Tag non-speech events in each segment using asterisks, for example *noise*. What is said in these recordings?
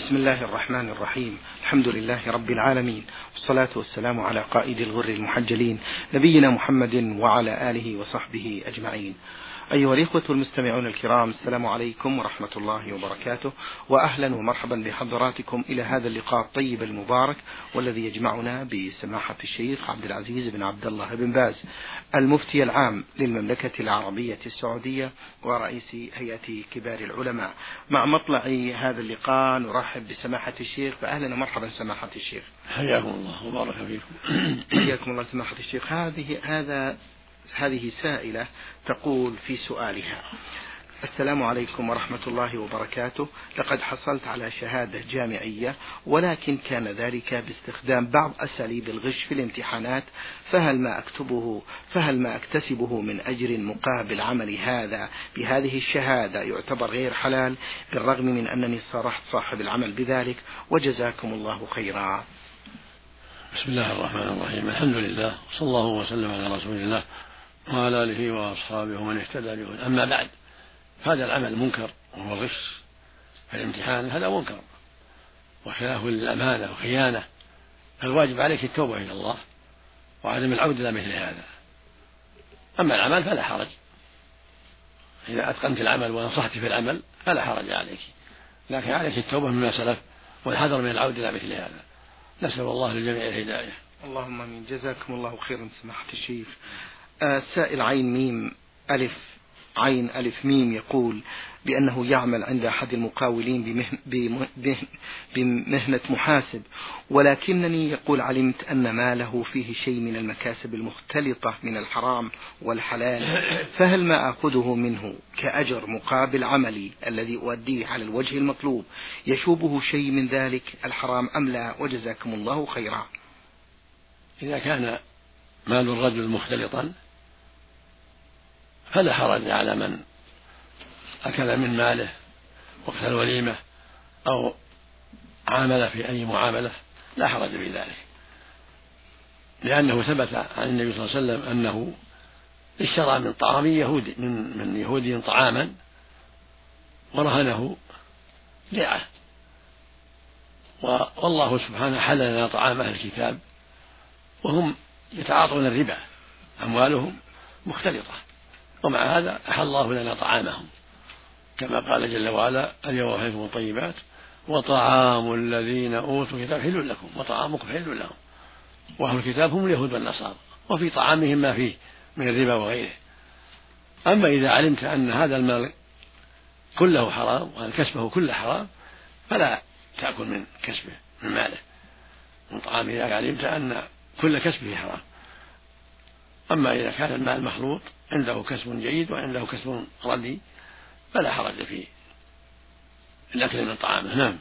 بسم الله الرحمن الرحيم. الحمد لله رب العالمين. والصلاة والسلام على قائد الغر المحجلين نبينا محمد وعلى آله وصحبه أجمعين. أيها الإخوة المستمعون الكرام السلام عليكم ورحمة الله وبركاته وأهلا ومرحبا بحضراتكم إلى هذا اللقاء الطيب المبارك والذي يجمعنا بسماحة الشيخ عبد العزيز بن عبد الله بن باز المفتي العام للمملكة العربية السعودية ورئيس هيئة كبار العلماء. مع مطلع هذا اللقاء نرحب بسماحة الشيخ فأهلا ومرحبا سماحة الشيخ. حياكم الله وبارك فيكم. حياكم الله سماحة الشيخ. هذه هذا هذه سائلة تقول في سؤالها. السلام عليكم ورحمة الله وبركاته. لقد حصلت على شهادة جامعية ولكن كان ذلك باستخدام بعض أساليب الغش في الامتحانات. فهل ما أكتبه فهل ما أكتسبه من أجر مقابل عملي هذا بهذه الشهادة يعتبر غير حلال بالرغم من أنني صارحت صاحب العمل بذلك؟ وجزاكم الله خيرا. بسم الله الرحمن الرحيم. الحمد لله صلى الله وسلم على رسول الله. وعلى آله وأصحابه ومن اهتدى به أما بعد هذا العمل منكر وهو الغش في الامتحان هذا منكر وخلاف للأمانة وخيانة. فالواجب عليك التوبة إلى الله وعدم العودة إلى مثل هذا. أما العمل فلا حرج. إذا أتقنت العمل ونصحت في العمل فلا حرج عليك. لكن عليك التوبة مما سلف والحذر من العودة إلى مثل هذا. نسأل الله للجميع الهداية. اللهم آمين. جزاكم الله خيرا. سماحة الشيخ. آه، سائل عين ميم ألف عين ألف ميم يقول بأنه يعمل عند أحد المقاولين بمهنة محاسب ولكنني يقول علمت أن ماله فيه شيء من المكاسب المختلطة من الحرام والحلال فهل ما أخذه منه كأجر مقابل عملي الذي أؤديه على الوجه المطلوب يشوبه شيء من ذلك الحرام أم لا؟ وجزاكم الله خيرا. إذا كان مال الرجل مختلطا فلا حرج على من أكل من ماله وقت الوليمة أو عامل في أي معاملة لا حرج في ذلك. لأنه ثبت عن النبي صلى الله عليه وسلم أنه اشترى من طعام يهودي من من يهودي طعاما ورهنه بيعه والله سبحانه حلل لنا طعام أهل الكتاب وهم يتعاطون الربا أموالهم مختلطة. ومع هذا أحل الله لنا طعامهم. كما قال جل وعلا اليوم أحلكم الطيبات وطعام الذين أوتوا الكتاب حل لكم وطعامكم حل لهم. وأهل الكتاب هم اليهود والنصارى وفي طعامهم ما فيه من الربا وغيره. أما إذا علمت أن هذا المال كله حرام وأن كسبه كله حرام فلا تأكل من كسبه من ماله. من طعامه إذا علمت أن كل كسبه حرام. أما إذا كان المال مخلوط عنده كسب جيد وعنده كسب ردي فلا حرج في الأكل من طعامه نعم.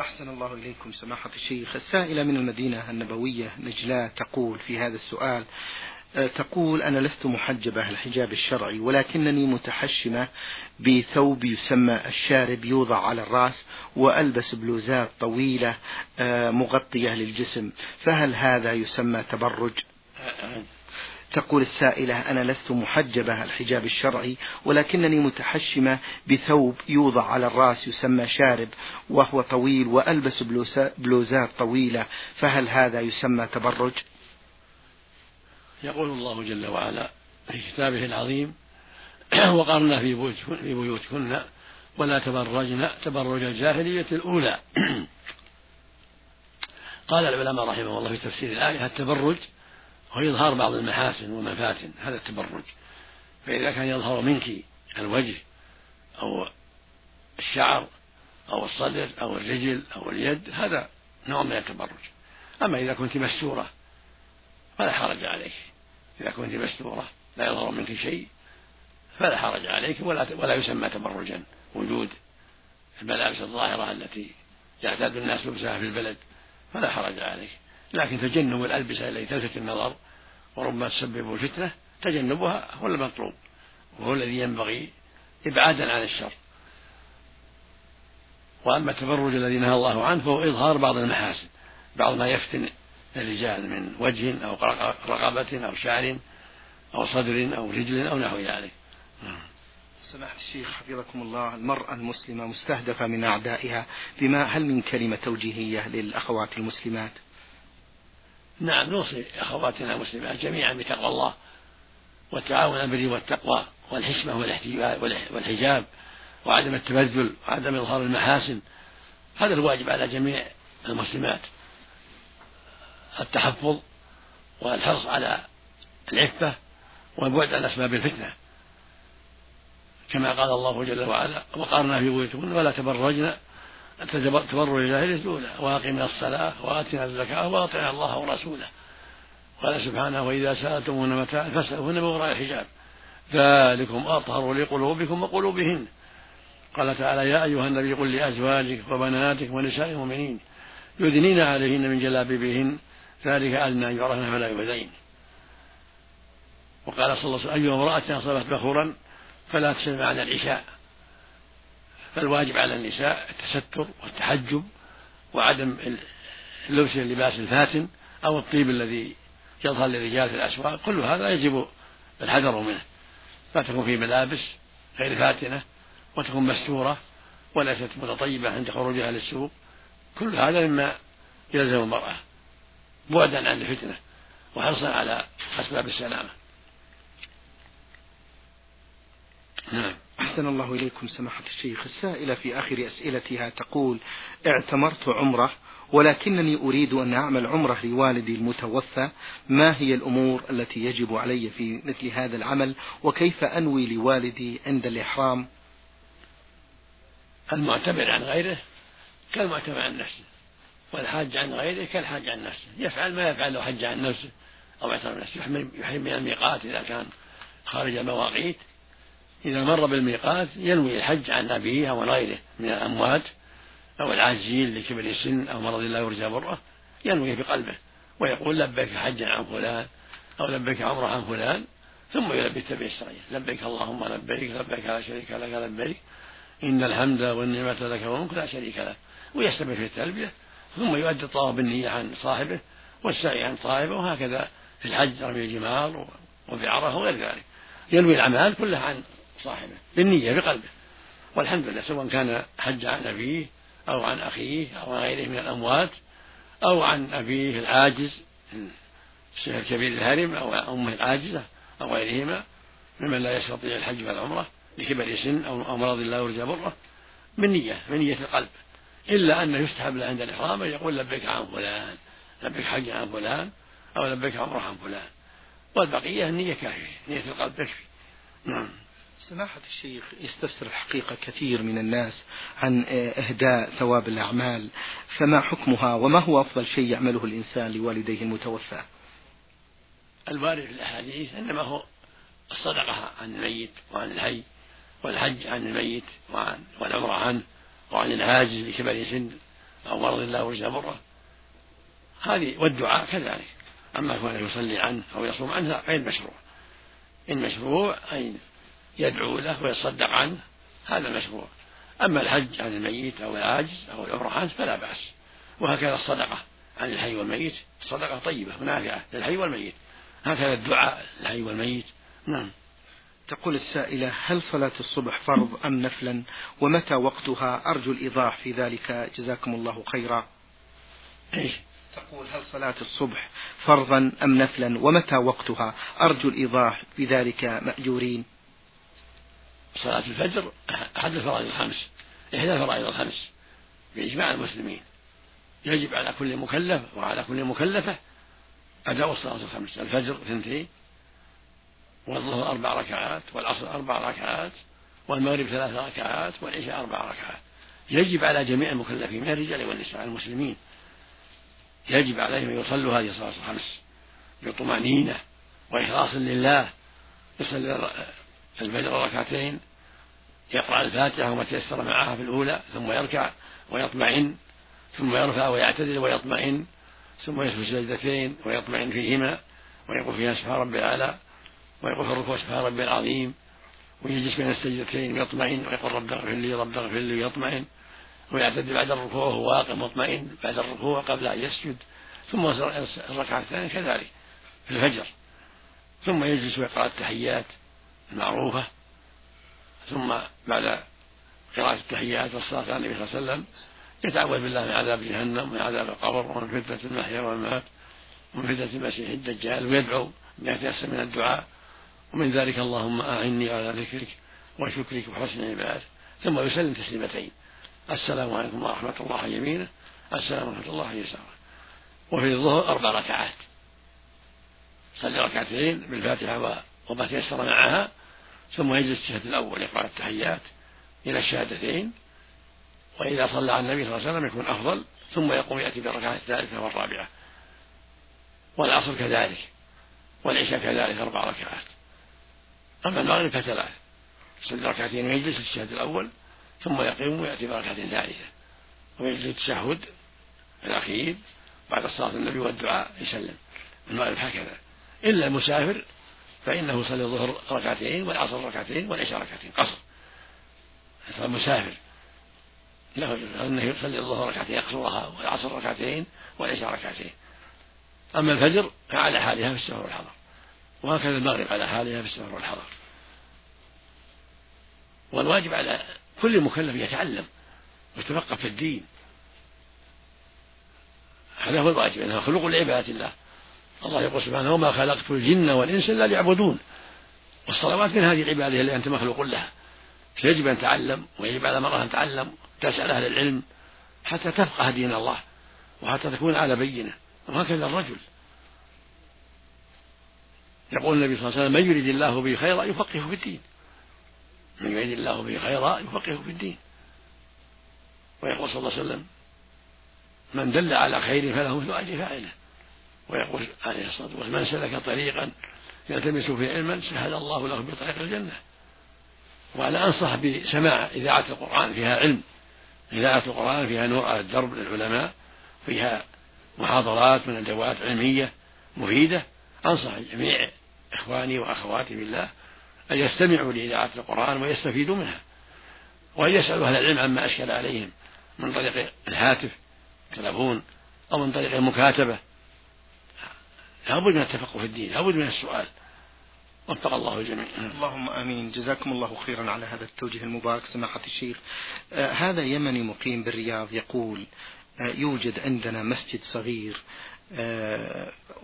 أحسن الله إليكم سماحة الشيخ. السائلة من المدينة النبوية نجلاء تقول في هذا السؤال آه، تقول أنا لست محجبة الحجاب الشرعي ولكنني متحشمة بثوب يسمى الشارب يوضع على الرأس وألبس بلوزات طويلة آه، مغطية للجسم. فهل هذا يسمى تبرج؟ تقول السائلة أنا لست محجبة الحجاب الشرعي ولكنني متحشمة بثوب يوضع على الرأس يسمى شارب وهو طويل وألبس بلوزات طويلة فهل هذا يسمى تبرج؟ يقول الله جل وعلا في كتابه العظيم *clears throat* وقرنا في بيوتكن ولا تبرجن تبرج الجاهلية الأولى. *clears throat* قال العلماء رحمه الله في تفسير الآية التبرج وإظهار بعض المحاسن والمفاتن هذا التبرج. فإذا كان يظهر منك الوجه أو الشعر أو الصدر أو الرجل أو اليد هذا نوع من التبرج. أما إذا كنت مستورة فلا حرج عليك. إذا كنت مستورة لا يظهر منك شيء فلا حرج عليك ولا ولا يسمى تبرجا. وجود الملابس الظاهرة التي يعتاد الناس لبسها في البلد فلا حرج عليك. لكن تجنب الألبسة التي تلفت النظر وربما تسبب الفتنة تجنبها هو المطلوب وهو الذي ينبغي إبعادا عن الشر. وأما التبرج الذي نهى الله عنه فهو إظهار بعض المحاسن بعض ما يفتن الرجال من وجه أو رقبة أو شعر أو صدر أو رجل أو نحو ذلك. سماحة الشيخ حفظكم الله المرأة المسلمة مستهدفة من أعدائها بما هل من كلمة توجيهية للأخوات المسلمات؟ نعم نوصي أخواتنا المسلمات جميعا بتقوى الله والتعاون على البر والتقوى والحشمة والحجاب وعدم التبذل وعدم إظهار المحاسن. هذا الواجب على جميع المسلمات التحفظ والحرص على العفة والبعد عن أسباب الفتنة. كما قال الله جل وعلا وقارنا في بيوتكن ولا تبرجن تبرج الجاهلية الأولى وأقمنا الصلاة وآتنا الزكاة وأطعنا الله ورسوله. قال سبحانه وإذا سألتمون متاعا فاسألوهن من وراء الحجاب. ذلكم أطهر لقلوبكم وقلوبهن. قال تعالى يا أيها النبي قل لأزواجك وبناتك ونساء المؤمنين يدنين عليهن من جلابيبهن. ذلك أدنى أن يعرفن فلا يؤذين. وقال صلى الله عليه وسلم أيها امرأة أصابت بخورا فلا تسلم معنا العشاء. فالواجب على النساء التستر والتحجب وعدم لبس اللباس الفاتن أو الطيب الذي يظهر للرجال في الأسواق كل هذا يجب الحذر منه. فتكون في ملابس غير فاتنة وتكون مستورة وليست متطيبة عند خروجها للسوق. كل هذا مما يلزم المرأة بعدا عن الفتنة وحرصا على أسباب السلامة. نعم. أحسن الله إليكم سماحة الشيخ. السائلة في آخر أسئلتها تقول اعتمرت عمرة ولكنني أريد أن أعمل عمرة لوالدي المتوفى. ما هي الأمور التي يجب علي في مثل هذا العمل؟ وكيف أنوي لوالدي عند الإحرام؟ المعتمر عن غيره كالمعتمر عن نفسه والحاج عن غيره كالحاج عن نفسه. يفعل ما يفعل لو حج عن نفسه أو اعتمر نفسه يحرم من الميقات إذا كان خارج المواقيت. إذا مر بالميقات ينوي الحج عن أبيه أو غيره من الأموات أو العاجزين لكبر السن أو مرض لا يرجى بره ينوي في قلبه ويقول لبيك حجا عن فلان أو لبيك عمرة عن فلان ثم يلبي التلبية الشرعية لبيك اللهم لبيك لبيك لا شريك لك لبيك إن الحمد والنعمة لك والملك لا شريك له ويستمر في التلبية ثم يؤدي الطواف بالنية عن صاحبه والسعي عن صاحبه وهكذا في الحج رمي الجمار وفي عرفة وغير ذلك. ينوي الأعمال كلها عن صاحبه بالنية بقلبه. والحمد لله سواء كان حج عن أبيه أو عن أخيه أو عن غيره من الأموات أو عن أبيه العاجز الشيخ الكبير الهرم أو أمه العاجزة أو غيرهما ممن لا يستطيع الحج والعمرة لكبر سن أو مرض لا يرجى برة. بالنية بنية القلب. إلا أنه يستحب له عند الإحرام أن يقول لبيك عن فلان لبيك حج عن فلان أو لبيك عمرة عن فلان. والبقية النية كافية نية القلب تكفي. نعم. سماحة الشيخ يستفسر الحقيقة كثير من الناس عن إهداء ثواب الأعمال فما حكمها وما هو أفضل شيء يعمله الإنسان لوالديه المتوفى؟ الوارد في الأحاديث إنما هو الصدقة عن الميت وعن الحي والحج عن الميت وعن والعمرة عنه وعن العاجز لكبر سن أو مرض الله يرجى بره هذه والدعاء كذلك. أما كونه يصلي عنه أو يصوم عنه غير مشروع. المشروع أن يدعو له ويتصدق عنه هذا مشروع. أما الحج عن الميت أو العاجز أو العمرة عنه فلا بأس. وهكذا الصدقة عن الحي والميت صدقة طيبة ونافعة للحي والميت. هكذا الدعاء للحي والميت. نعم. تقول السائلة هل صلاة الصبح فرض أم نفلا؟ ومتى وقتها؟ أرجو الإيضاح في ذلك. جزاكم الله خيرا. إيش؟ تقول هل صلاة الصبح فرضا أم نفلا؟ ومتى وقتها؟ أرجو الإيضاح في ذلك. مأجورين. صلاة الفجر أحد الفرائض الخمس إحدى الفرائض الخمس بإجماع المسلمين. يجب على كل مكلف وعلى كل مكلفة أداء الصلاة الخمس الفجر اثنتين والظهر أربع ركعات والعصر أربع ركعات والمغرب ثلاث ركعات والعشاء أربع ركعات. يجب على جميع المكلفين من الرجال والنساء المسلمين يجب عليهم أن يصلوا هذه الصلاة الخمس بطمأنينة وإخلاص لله يصلي الفجر ركعتين يقرأ الفاتحة وما تيسر معها في الأولى ثم يركع ويطمئن ثم يرفع ويعتدل ويطمئن ثم يسجد سجدتين ويطمئن فيهما ويقول فيها سبحان ربي الأعلى ويقول في الركوع سبحان ربي العظيم ويجلس بين السجدتين ويطمئن ويقول رب اغفر لي رب اغفر لي ويطمئن ويعتدل بعد الركوع وهو واقف مطمئن بعد الركوع قبل أن يسجد ثم الركعة الثانية كذلك في الفجر ثم يجلس ويقرأ التحيات المعروفة ثم بعد قراءة التحيات والصلاة على النبي صلى الله عليه وسلم يتعوذ بالله من عذاب جهنم ومن عذاب القبر ومن فتنة المحيا والممات ومن فتنة المسيح الدجال ويدعو بما يتيسر من الدعاء. ومن ذلك اللهم أعني على ذكرك وشكرك وحسن عبادك ثم يسلم تسليمتين. السلام عليكم ورحمة الله يمينه السلام ورحمة الله يسارة. وفي الظهر أربع ركعات. صلي ركعتين بالفاتحة وما تيسر معها. ثم يجلس الشهد الأول يقرأ التحيات إلى الشهادتين وإذا صلى على النبي صلى الله عليه وسلم يكون أفضل ثم يقوم يأتي بالركعة الثالثة والرابعة. والعصر كذلك والعشاء كذلك أربع ركعات. أما المغرب فثلاث. يصلي ركعتين ويجلس الشهد الأول ثم يقوم ويأتي بركعة ثالثة. ويجلس التشهد الأخير بعد صلاة النبي والدعاء يسلم. المغرب هكذا. إلا المسافر فإنه يصلي الظهر ركعتين والعصر ركعتين والعشاء ركعتين قصر. المسافر له أنه يصلي الظهر ركعتين يقصرها والعصر ركعتين والعشاء ركعتين. أما الفجر فعلى حالها في السفر والحضر. وهكذا المغرب على حالها في السفر والحضر. والواجب على كل مكلف يتعلم ويتفقه في الدين. هذا هو الواجب إنها خلق لعبادة الله. الله يقول سبحانه وما خلقت الجن والإنس إلا ليعبدون. والصلوات من هذه العباده التي أنت مخلوق لها. فيجب أن تعلم ويجب على المرأة أن تعلم تسأل أهل العلم حتى تفقه دين الله وحتى تكون على بينة. وهكذا الرجل. يقول النبي صلى الله عليه وسلم من يريد الله به خيرا يفقهه في الدين. من يريد الله به خيرا يفقهه في الدين. ويقول صلى الله عليه وسلم من دل على خير فله مثل أجر فاعله. ويقول عليه الصلاة والسلام من سلك طريقا يلتمس فيه علما سهل الله له بطريق الجنة. وأنا أنصح بسماع إذاعة القرآن فيها علم. إذاعة القرآن فيها نور على الدرب للعلماء فيها محاضرات من الجوات علمية مفيدة. أنصح جميع إخواني وأخواتي بالله أن يستمعوا لإذاعة القرآن ويستفيدوا منها وأن يسألوا أهل العلم عما أشكل عليهم من طريق الهاتف التلفون أو من طريق المكاتبة. لابد من التفقه في الدين لابد من السؤال. وفق الله الجميع اللهم آمين. جزاكم الله خيرا على هذا التوجيه المبارك سماحة الشيخ. آه هذا يمني مقيم بالرياض يقول آه يوجد عندنا مسجد صغير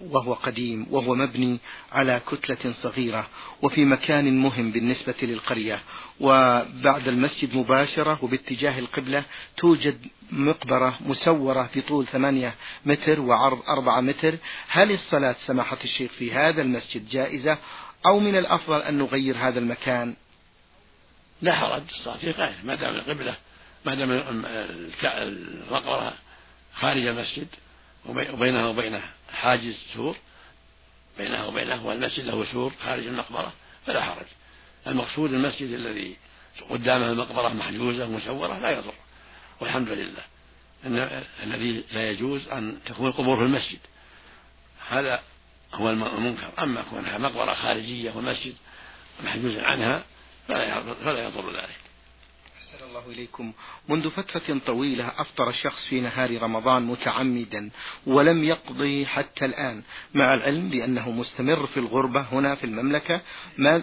وهو قديم وهو مبني على كتلة صغيرة وفي مكان مهم بالنسبة للقرية. وبعد المسجد مباشرة وباتجاه القبلة توجد مقبرة مسورة في طول ثمانية متر وعرض أربعة متر. هل الصلاة سماحة الشيخ في هذا المسجد جائزة أو من الأفضل أن نغير هذا المكان؟ لا حرج الصلاة قائمة ما دام القبلة ما دام المقبرة خارج المسجد وبينها وبينه حاجز سور. بينها وبينه والمسجد له سور خارج المقبرة فلا حرج. المقصود المسجد الذي قدامه المقبرة محجوزة مسورة لا يضر والحمد لله. أن الذي لا يجوز أن تكون القبور في المسجد. هذا هو المنكر. أما كونها مقبرة خارجية والمسجد محجوز عنها فلا يضر ذلك. الله إليكم. منذ فترة طويلة أفطر الشخص في نهار رمضان متعمدا ولم يقضي حتى الآن مع العلم بأنه مستمر في الغربة هنا في المملكة. ما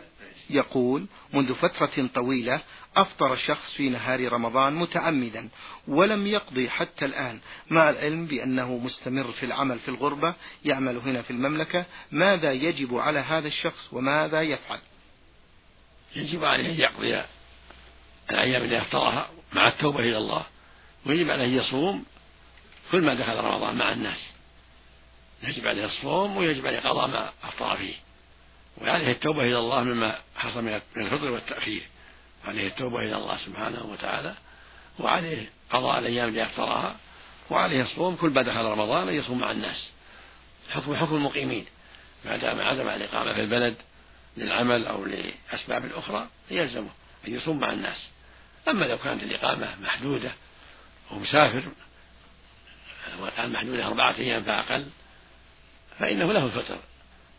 يقول؟ منذ فترة طويلة أفطر الشخص في نهار رمضان متعمدا ولم يقضي حتى الآن مع العلم بأنه مستمر في العمل في الغربة يعمل هنا في المملكة. ماذا يجب على هذا الشخص وماذا يفعل؟ يجب عليه أن يقضي الأيام التي أفطرها مع التوبة إلى الله ويجب عليه يصوم كل ما دخل رمضان مع الناس. يجب عليه الصوم ويجب عليه قضاء ما أفطر فيه. وعليه التوبة إلى الله مما حصل من الفطر والتأخير. عليه التوبة إلى الله سبحانه وتعالى وعليه قضاء الأيام التي أفطرها وعليه الصوم كل ما دخل رمضان أن يصوم مع الناس. حكم حكم المقيمين. ما دام عزم على الإقامة في البلد للعمل أو لأسباب أخرى يلزمه. أن يصوم مع الناس. أما لو كانت الإقامة محدودة ومسافر وكان محدودة أربعة أيام فأقل فإنه له الفطر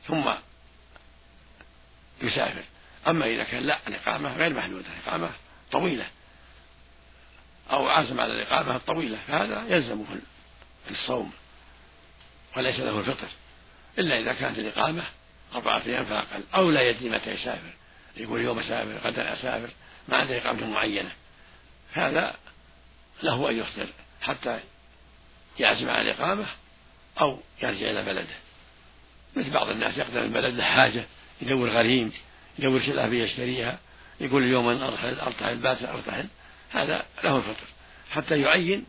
ثم يسافر. أما إذا كان لا الإقامة غير محدودة الإقامة طويلة أو عزم على الإقامة الطويلة فهذا يلزمه الصوم وليس له الفطر. إلا إذا كانت الإقامة أربعة أيام فأقل أو لا يدري متى يسافر. يقول يوم أسافر غدا أسافر ما عنده إقامة معينة. هذا له أن يختار حتى يعزم على الإقامة أو يرجع إلى بلده. مثل بعض الناس يقدم البلد له حاجة يدور غريم يدور سلعة يشتريها يقول اليوم أن أرتحل باكر أرتحل. هذا له الفطر. حتى يعين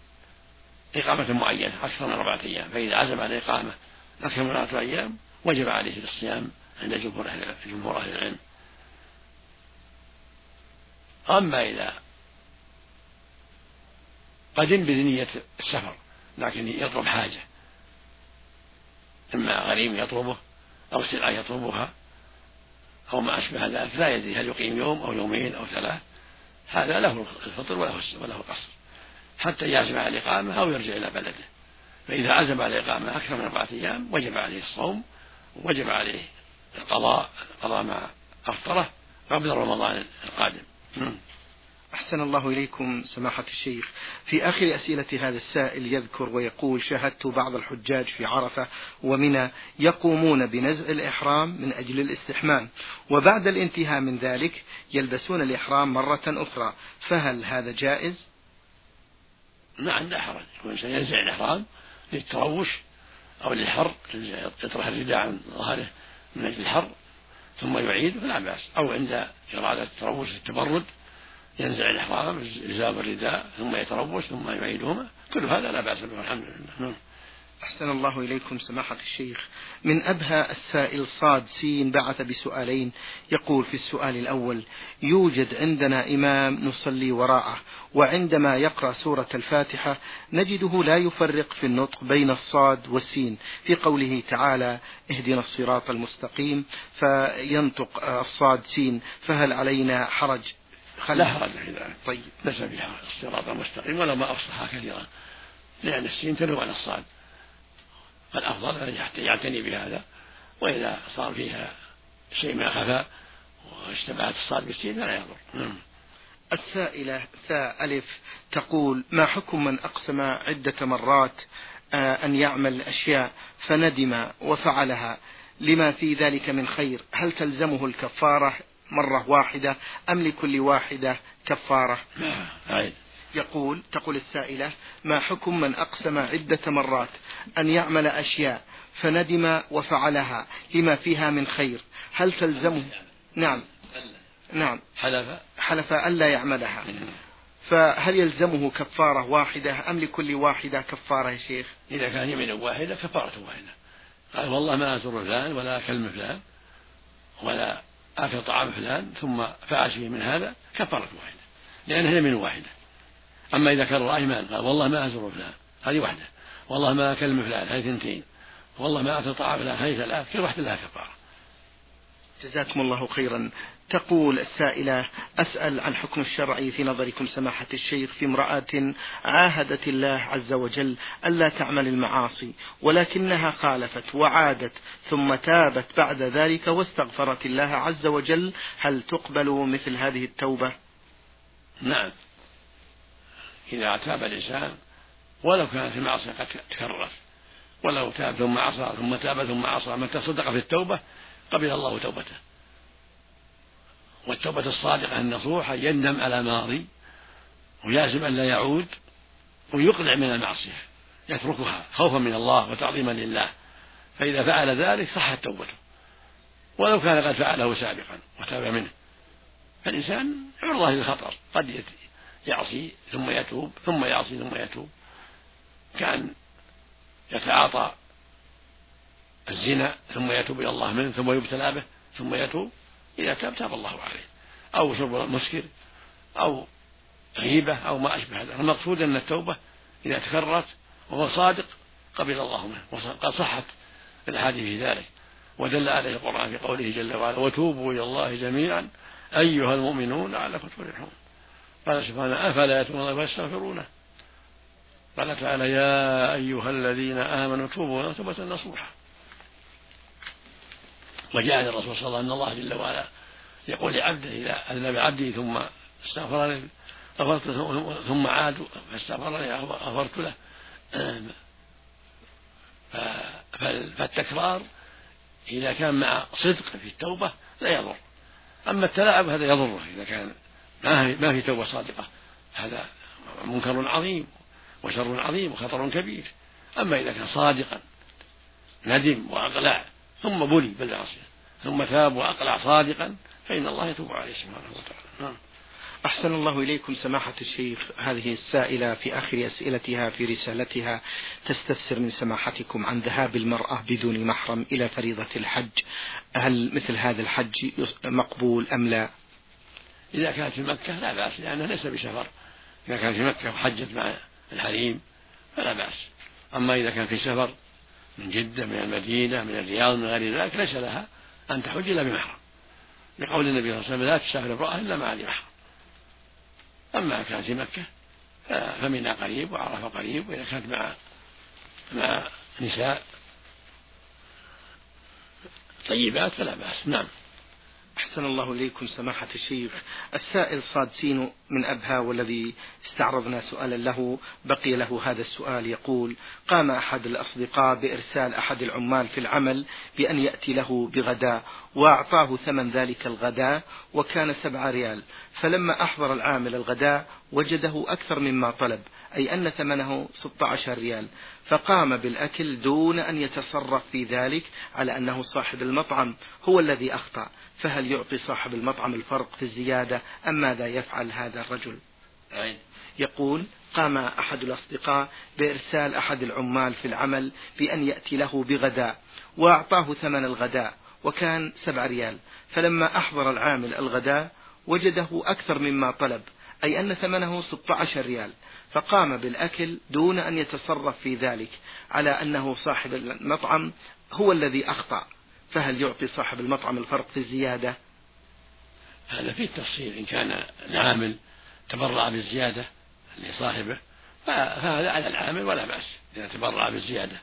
إقامة معينة أكثر من أربعة أيام. فإذا عزم على الإقامة أكثر من أربعة أيام وجب عليه الصيام عند جمهور أهل العلم. أما إذا قدم بنية السفر لكن يطلب حاجة. إما غريم يطلبه أو سلعة يطلبها أو ما أشبه ذلك لا يدري هل يقيم يوم أو يومين أو ثلاث. هذا له الفطر وله وله القصر. حتى يعزم على الإقامة أو يرجع إلى بلده. فإذا عزم على الإقامة أكثر من أربعة أيام وجب عليه الصوم وجب عليه القضاء قضاء ما أفطره قبل رمضان القادم. أحسن الله إليكم سماحة الشيخ. في آخر أسئلة هذا السائل يذكر ويقول شاهدت بعض الحجاج في عرفة ومنى يقومون بنزع الإحرام من أجل الاستحمام وبعد الانتهاء من ذلك يلبسون الإحرام مرة أخرى فهل هذا جائز؟ ما عنده حرج الإنسان ينزع الإحرام للتروش أو للحر يطرح الرداء عن ظهره من أجل الحر ثم يعيد فلا بأس. أو عند إرادة التروش التبرد ينزع الإحرام إزار الرداء ثم يتروش ثم يعيدهما. كل هذا لا بأس به الحمد لله. نعم. أحسن الله إليكم سماحة الشيخ. من أبهى السائل صاد سين بعث بسؤالين. يقول في السؤال الأول يوجد عندنا إمام نصلي وراءه وعندما يقرأ سورة الفاتحة نجده لا يفرق في النطق بين الصاد والسين. في قوله تعالى اهدنا الصراط المستقيم فينطق الصاد سين فهل علينا حرج؟ لا حرج في ذلك. طيب. ليس بها الصراط المستقيم ولا ما أفصحها كثيرا. لأن السين تلو على الصاد. فالأفضل أن يعتني بهذا وإذا صار فيها شيء ما خفى واشتبهت الصاد بالسين فلا يضر. نعم. السائلة ثاء ألف تقول ما حكم من أقسم عدة مرات آه، أن يعمل أشياء فندم وفعلها؟ لما في ذلك من خير؟ هل تلزمه الكفارة مرة واحدة أم لكل واحدة كفارة؟ نعم يقول تقول السائلة ما حكم من أقسم عدة مرات أن يعمل أشياء فندم وفعلها لما فيها من خير؟ هل تلزمه؟ نعم. نعم. حلف. حلف ألا يعملها. فهل يلزمه كفارة واحدة أم لكل واحدة كفارة يا شيخ؟ إذا كان يمين واحدة كفارة واحدة. قال والله ما أزر فلان ولا أكلم فلان ولا آكل طعام فلان ثم فعل شيء من هذا كفارة واحدة. لأنها يمين واحدة. أما إذا كرر أيمان قال والله ما أزور فلان هذه واحدة والله ما أكلم فلان هذه اثنتين. والله ما أكل طعام فلان هذه ثلاث كل واحدة لها كفارة. جزاكم الله خيرا. تقول السائلة أسأل عن حكم الشرعي في نظركم سماحة الشيخ في امرأة عاهدت الله عز وجل ألا تعمل المعاصي ولكنها خالفت وعادت ثم تابت بعد ذلك واستغفرت الله عز وجل. هل تقبل مثل هذه التوبة؟ نعم. إذا تاب الإنسان ولو كانت المعصية قد تكررت ولو تاب ثم عصى ثم تاب ثم عصى متى صدق في التوبة قبل الله توبته. والتوبة الصادقة النصوحة يندم على ماضي ويعزم أن لا يعود ويقلع من المعصية يتركها خوفا من الله وتعظيما لله. فإذا فعل ذلك صحت توبته. ولو كان قد فعله سابقا وتاب منه. فالإنسان عرضة للخطر قد يعصي ثم يتوب ثم يعصي ثم يتوب. كان يتعاطى الزنا ثم يتوب إلى الله منه ثم يبتلى به ثم يتوب إذا تاب تاب الله عليه. أو شرب مسكر أو غيبة أو ما أشبه هذا المقصود أن التوبة إذا تكررت وهو صادق قبل الله منه قد صحت الأحاديث في ذلك. ودل عليه القرآن في قوله جل وعلا وتوبوا إلى الله جميعا أيها المؤمنون لعلكم تفلحون. قال سبحانه أفلا يتوبون الله ويستغفرونه؟ قال تعالى يا أيها الذين آمنوا توبوا توبة نصوحا وجاء عن الرسول صلى الله عليه وسلم أن الله جل وعلا يقول لعبده إذا أذنب عبدي ثم استغفرني غفرت ثم عاد فاستغفرني غفرت له. فالتكرار إذا كان مع صدق في التوبة لا يضر. أما التلاعب هذا يضره إذا كان ما ما في توبة صادقة. هذا منكر عظيم وشر عظيم وخطر كبير. أما إذا كان صادقا ندم وأقلع ثم بلي بالمعصية ثم تاب وأقلع صادقا فإن الله يتوب عليه سبحانه وتعالى. نعم. أحسن الله إليكم سماحة الشيخ هذه السائلة في آخر أسئلتها في رسالتها. تستفسر من سماحتكم عن ذهاب المرأة بدون محرم إلى فريضة الحج. هل مثل هذا الحج مقبول أم لا؟ إذا كانت في مكة لا بأس لأنها ليس بسفر. إذا كانت في مكة وحجت مع الحريم فلا بأس. أما إذا كان في سفر من جدة من المدينة من الرياض من غير ذلك ليس لها أن تحج إلا بمحرم. لقول النبي صلى الله عليه وسلم لا تسافر امرأة إلا مع ذي محرم. أما كانت في مكة فمنى قريب وعرفة قريب وإذا كانت مع مع نساء طيبات فلا بأس. نعم. أحسن الله إليكم سماحة الشيخ. السائل صاد سينو من أبها والذي استعرضنا سؤالا له بقي له هذا السؤال. يقول قام أحد الأصدقاء بإرسال أحد العمال في العمل بأن يأتي له بغداء وأعطاه ثمن ذلك الغداء وكان سبع ريال. فلما أحضر العامل الغداء وجده أكثر مما طلب. أي أن ثمنه 16 ريال. فقام بالأكل دون أن يتصرف في ذلك على أنه صاحب المطعم هو الذي أخطأ. فهل يعطي صاحب المطعم الفرق في الزيادة أم ماذا يفعل هذا الرجل؟ يقول قام أحد الأصدقاء بإرسال أحد العمال في العمل بأن يأتي له بغداء وأعطاه ثمن الغداء وكان سبع ريال. فلما أحضر العامل الغداء وجده أكثر مما طلب أي أن ثمنه 16 ريال. فقام بالأكل دون أن يتصرف في ذلك على أنه صاحب المطعم هو الذي أخطأ. فهل يعطي صاحب المطعم الفرق في الزيادة؟ هذا فيه تفصيل إن كان العامل تبرع بالزيادة لصاحبه فهذا على العامل ولا بأس إذا تبرع بالزيادة.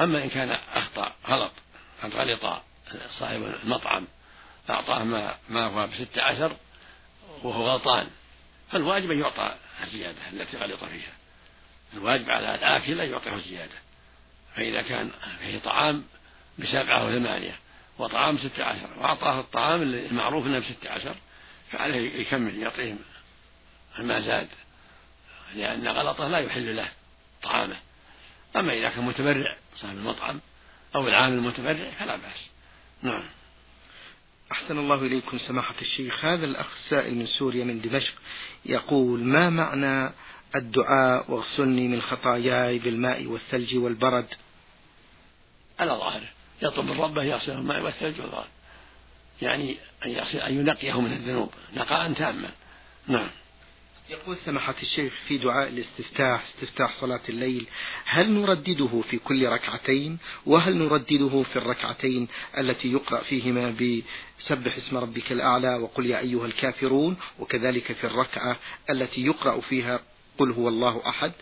أما إن كان أخطأ غلط قد غلط صاحب المطعم أعطاه ما ما هو بستة عشر وهو غلطان فالواجب أن يعطى الزيادة التي غلط فيها. الواجب على الآكل أن يعطيه الزيادة. فإذا كان فيه طعام بسبعة أو ثمانية وطعام ستة عشر وأعطاه الطعام المعروف أنه بستة عشر فعليه يكمل يعطيه ما زاد لأن غلطه لا يحل له طعامه. أما إذا كان متبرع صاحب المطعم أو العامل المتبرع فلا بأس. نعم. أحسن الله إليكم سماحة الشيخ. هذا الأخ السائل من سوريا من دمشق يقول ما معنى الدعاء واغسلني من خطاياي بالماء والثلج والبرد؟ على ظاهره يطلب من ربه يغسله الماء والثلج والبرد. يعني أن ينقيه من الذنوب نقاء تاما. نعم. يقول سماحة الشيخ في دعاء الاستفتاح استفتاح صلاة الليل هل نردده في كل ركعتين؟ وهل نردده في الركعتين التي يقرأ فيهما بسبح اسم ربك الأعلى وقل يا أيها الكافرون؟ وكذلك في الركعة التي يقرأ فيها قل هو الله أحد؟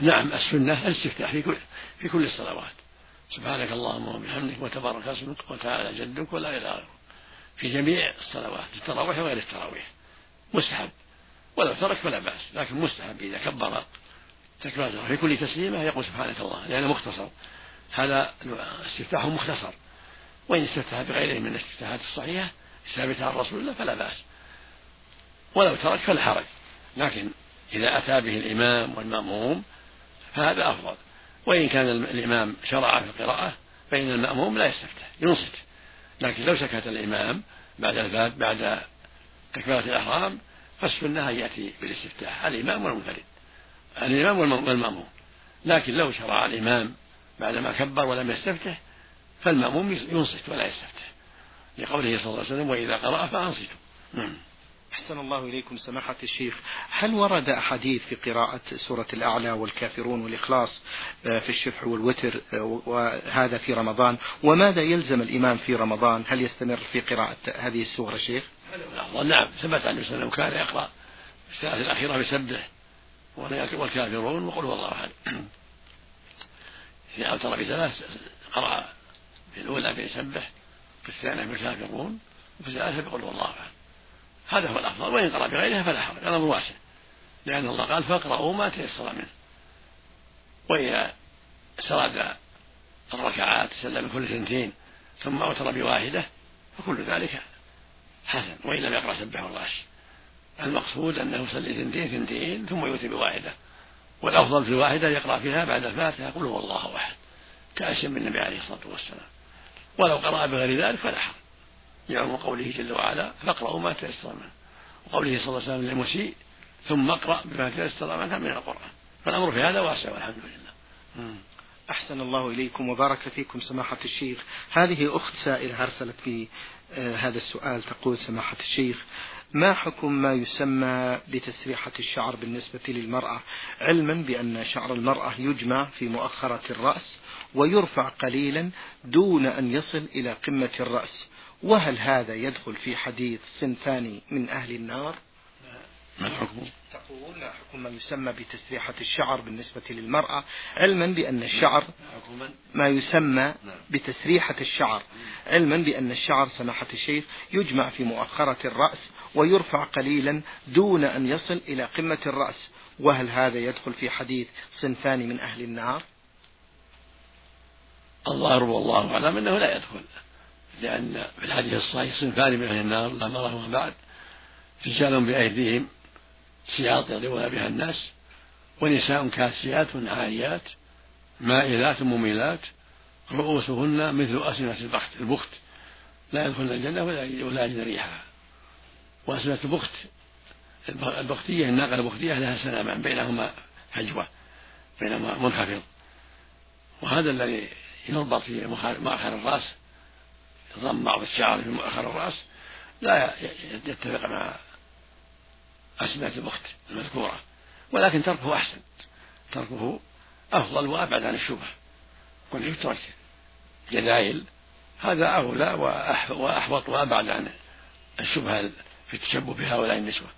نعم السنة الاستفتاح في كل في كل الصلوات. سبحانك اللهم وبحمدك وتبارك اسمك وتعالى جدك ولا إله في جميع الصلوات التراويح وغير التراويح. مستحب ولو ترك فلا بأس لكن مستحب إذا كبر تكبيرة في كل تسليمة يقول سبحانك الله لأنه مختصر. هذا استفتاح مختصر. وإن استفتح بغيره من الاستفتاحات الصحيحة الثابتة عن رسول الله فلا بأس. ولو ترك فلا حرج. لكن إذا أتى به الإمام والمأموم فهذا أفضل. وإن كان الإمام شرع في القراءة فإن المأموم لا يستفتح ينصت. لكن لو سكت الإمام بعد الباب بعد تكبيرة الإحرام فالسنة أن يأتي بالاستفتاح. الإمام والمنفرد. الإمام والمأموم. لكن لو شرع الإمام بعدما كبر ولم يستفتح فالمأموم ينصت ولا يستفتح. لقوله صلى الله عليه وسلم وإذا قرأ فأنصتوا. نعم. أحسن الله إليكم سماحة الشيخ. هل ورد أحاديث في قراءة سورة الأعلى والكافرون والإخلاص آه، في الشفع والوتر آه، وهذا في رمضان؟ وماذا يلزم الإمام في رمضان؟ هل يستمر في قراءة هذه السورة شيخ؟ نعم ثبت عن وسلم كان يقرأ في الساعة الأخيرة بسبح والكافرون وقل هو الله أحد. *clears throat* إذا أوتر بثلاث قرأ في الأولى بيسبح في الثانية بالكافرون وفي الثالثة بقول هو الله أحد. هذا هو الأفضل وإن قرأ بغيرها فلا حرج الأمر واسع لأن الله قال فاقرأوا ما تيسر منه. وإذا سرد الركعات سلم كل اثنتين ثم أوتر بواحدة فكل ذلك حسن وإن لم يقرأ سبح الغاش المقصود أنه يصلي ثنتين ثنتين ثم يؤتي بواحدة. والأفضل في الواحدة يقرأ فيها بعد الفاتحة قل هو الله أحد. كأشم بالنبي عليه الصلاة والسلام. ولو قرأ بغير ذلك فلا حرج. يعم قوله جل وعلا فاقرأوا ما تيسر منه. وقوله صلى الله عليه وسلم للمسيء ثم اقرأ بما تيسر منها من القرآن. فالأمر في هذا واسع والحمد لله. أحسن الله إليكم وبارك فيكم سماحة الشيخ. هذه أخت سائلة أرسلت في هذا السؤال تقول سماحة الشيخ ما حكم ما يسمى بتسريحة الشعر بالنسبة للمرأة؟ علما بأن شعر المرأة يجمع في مؤخرة الرأس ويرفع قليلا دون أن يصل إلى قمة الرأس. وهل هذا يدخل في حديث صنفان من أهل النار؟ ما الحكم؟ تقول ما حكم ما يسمى بتسريحة الشعر بالنسبة للمرأة علما بأن الشعر ما يسمى نعم. بتسريحة الشعر علما بأن الشعر سماحة الشيخ يجمع في مؤخرة الرأس ويرفع قليلا دون أن يصل إلى قمة الرأس وهل هذا يدخل في حديث صنفان من أهل النار الظاهر والله أعلم أنه لا يدخل لأن في الحديث الصحيح صنفان من أهل النار لا مرهم بعد رجال بأيديهم سياط يضربون بها الناس ونساء كاسيات عاريات مائلات مميلات رؤوسهن مثل أسنة البخت البخت. لا يدخلن الجنة ولا يجد ريحها وأسنة البخت البختية الناقة البختية لها سلامان بينهما فجوة بينهما منخفض. وهذا الذي يربط في مؤخر الرأس يضم بعض الشعر في مؤخر الرأس لا يتفق مع أسماء البخت المذكورة. ولكن تركه أحسن. تركه أفضل وأبعد عن الشبهة كن يترك جدايل هذا أولى وأحوط وأبعد عن الشبهة في التشبه بهؤلاء النسوة.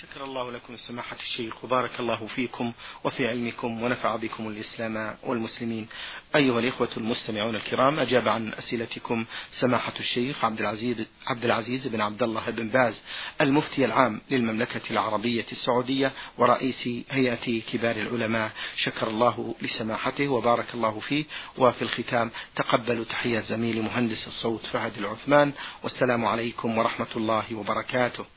شكر الله لكم سماحة الشيخ وبارك الله فيكم وفي علمكم ونفع بكم الإسلام والمسلمين. أيها الإخوة المستمعون الكرام أجاب عن أسئلتكم سماحة الشيخ عبد العزيز عبد العزيز بن عبد الله بن باز المفتي العام للمملكة العربية السعودية ورئيس هيئة كبار العلماء. شكر الله لسماحته وبارك الله فيه. وفي الختام تقبلوا تحية زميلي مهندس الصوت فهد العثمان والسلام عليكم ورحمة الله وبركاته.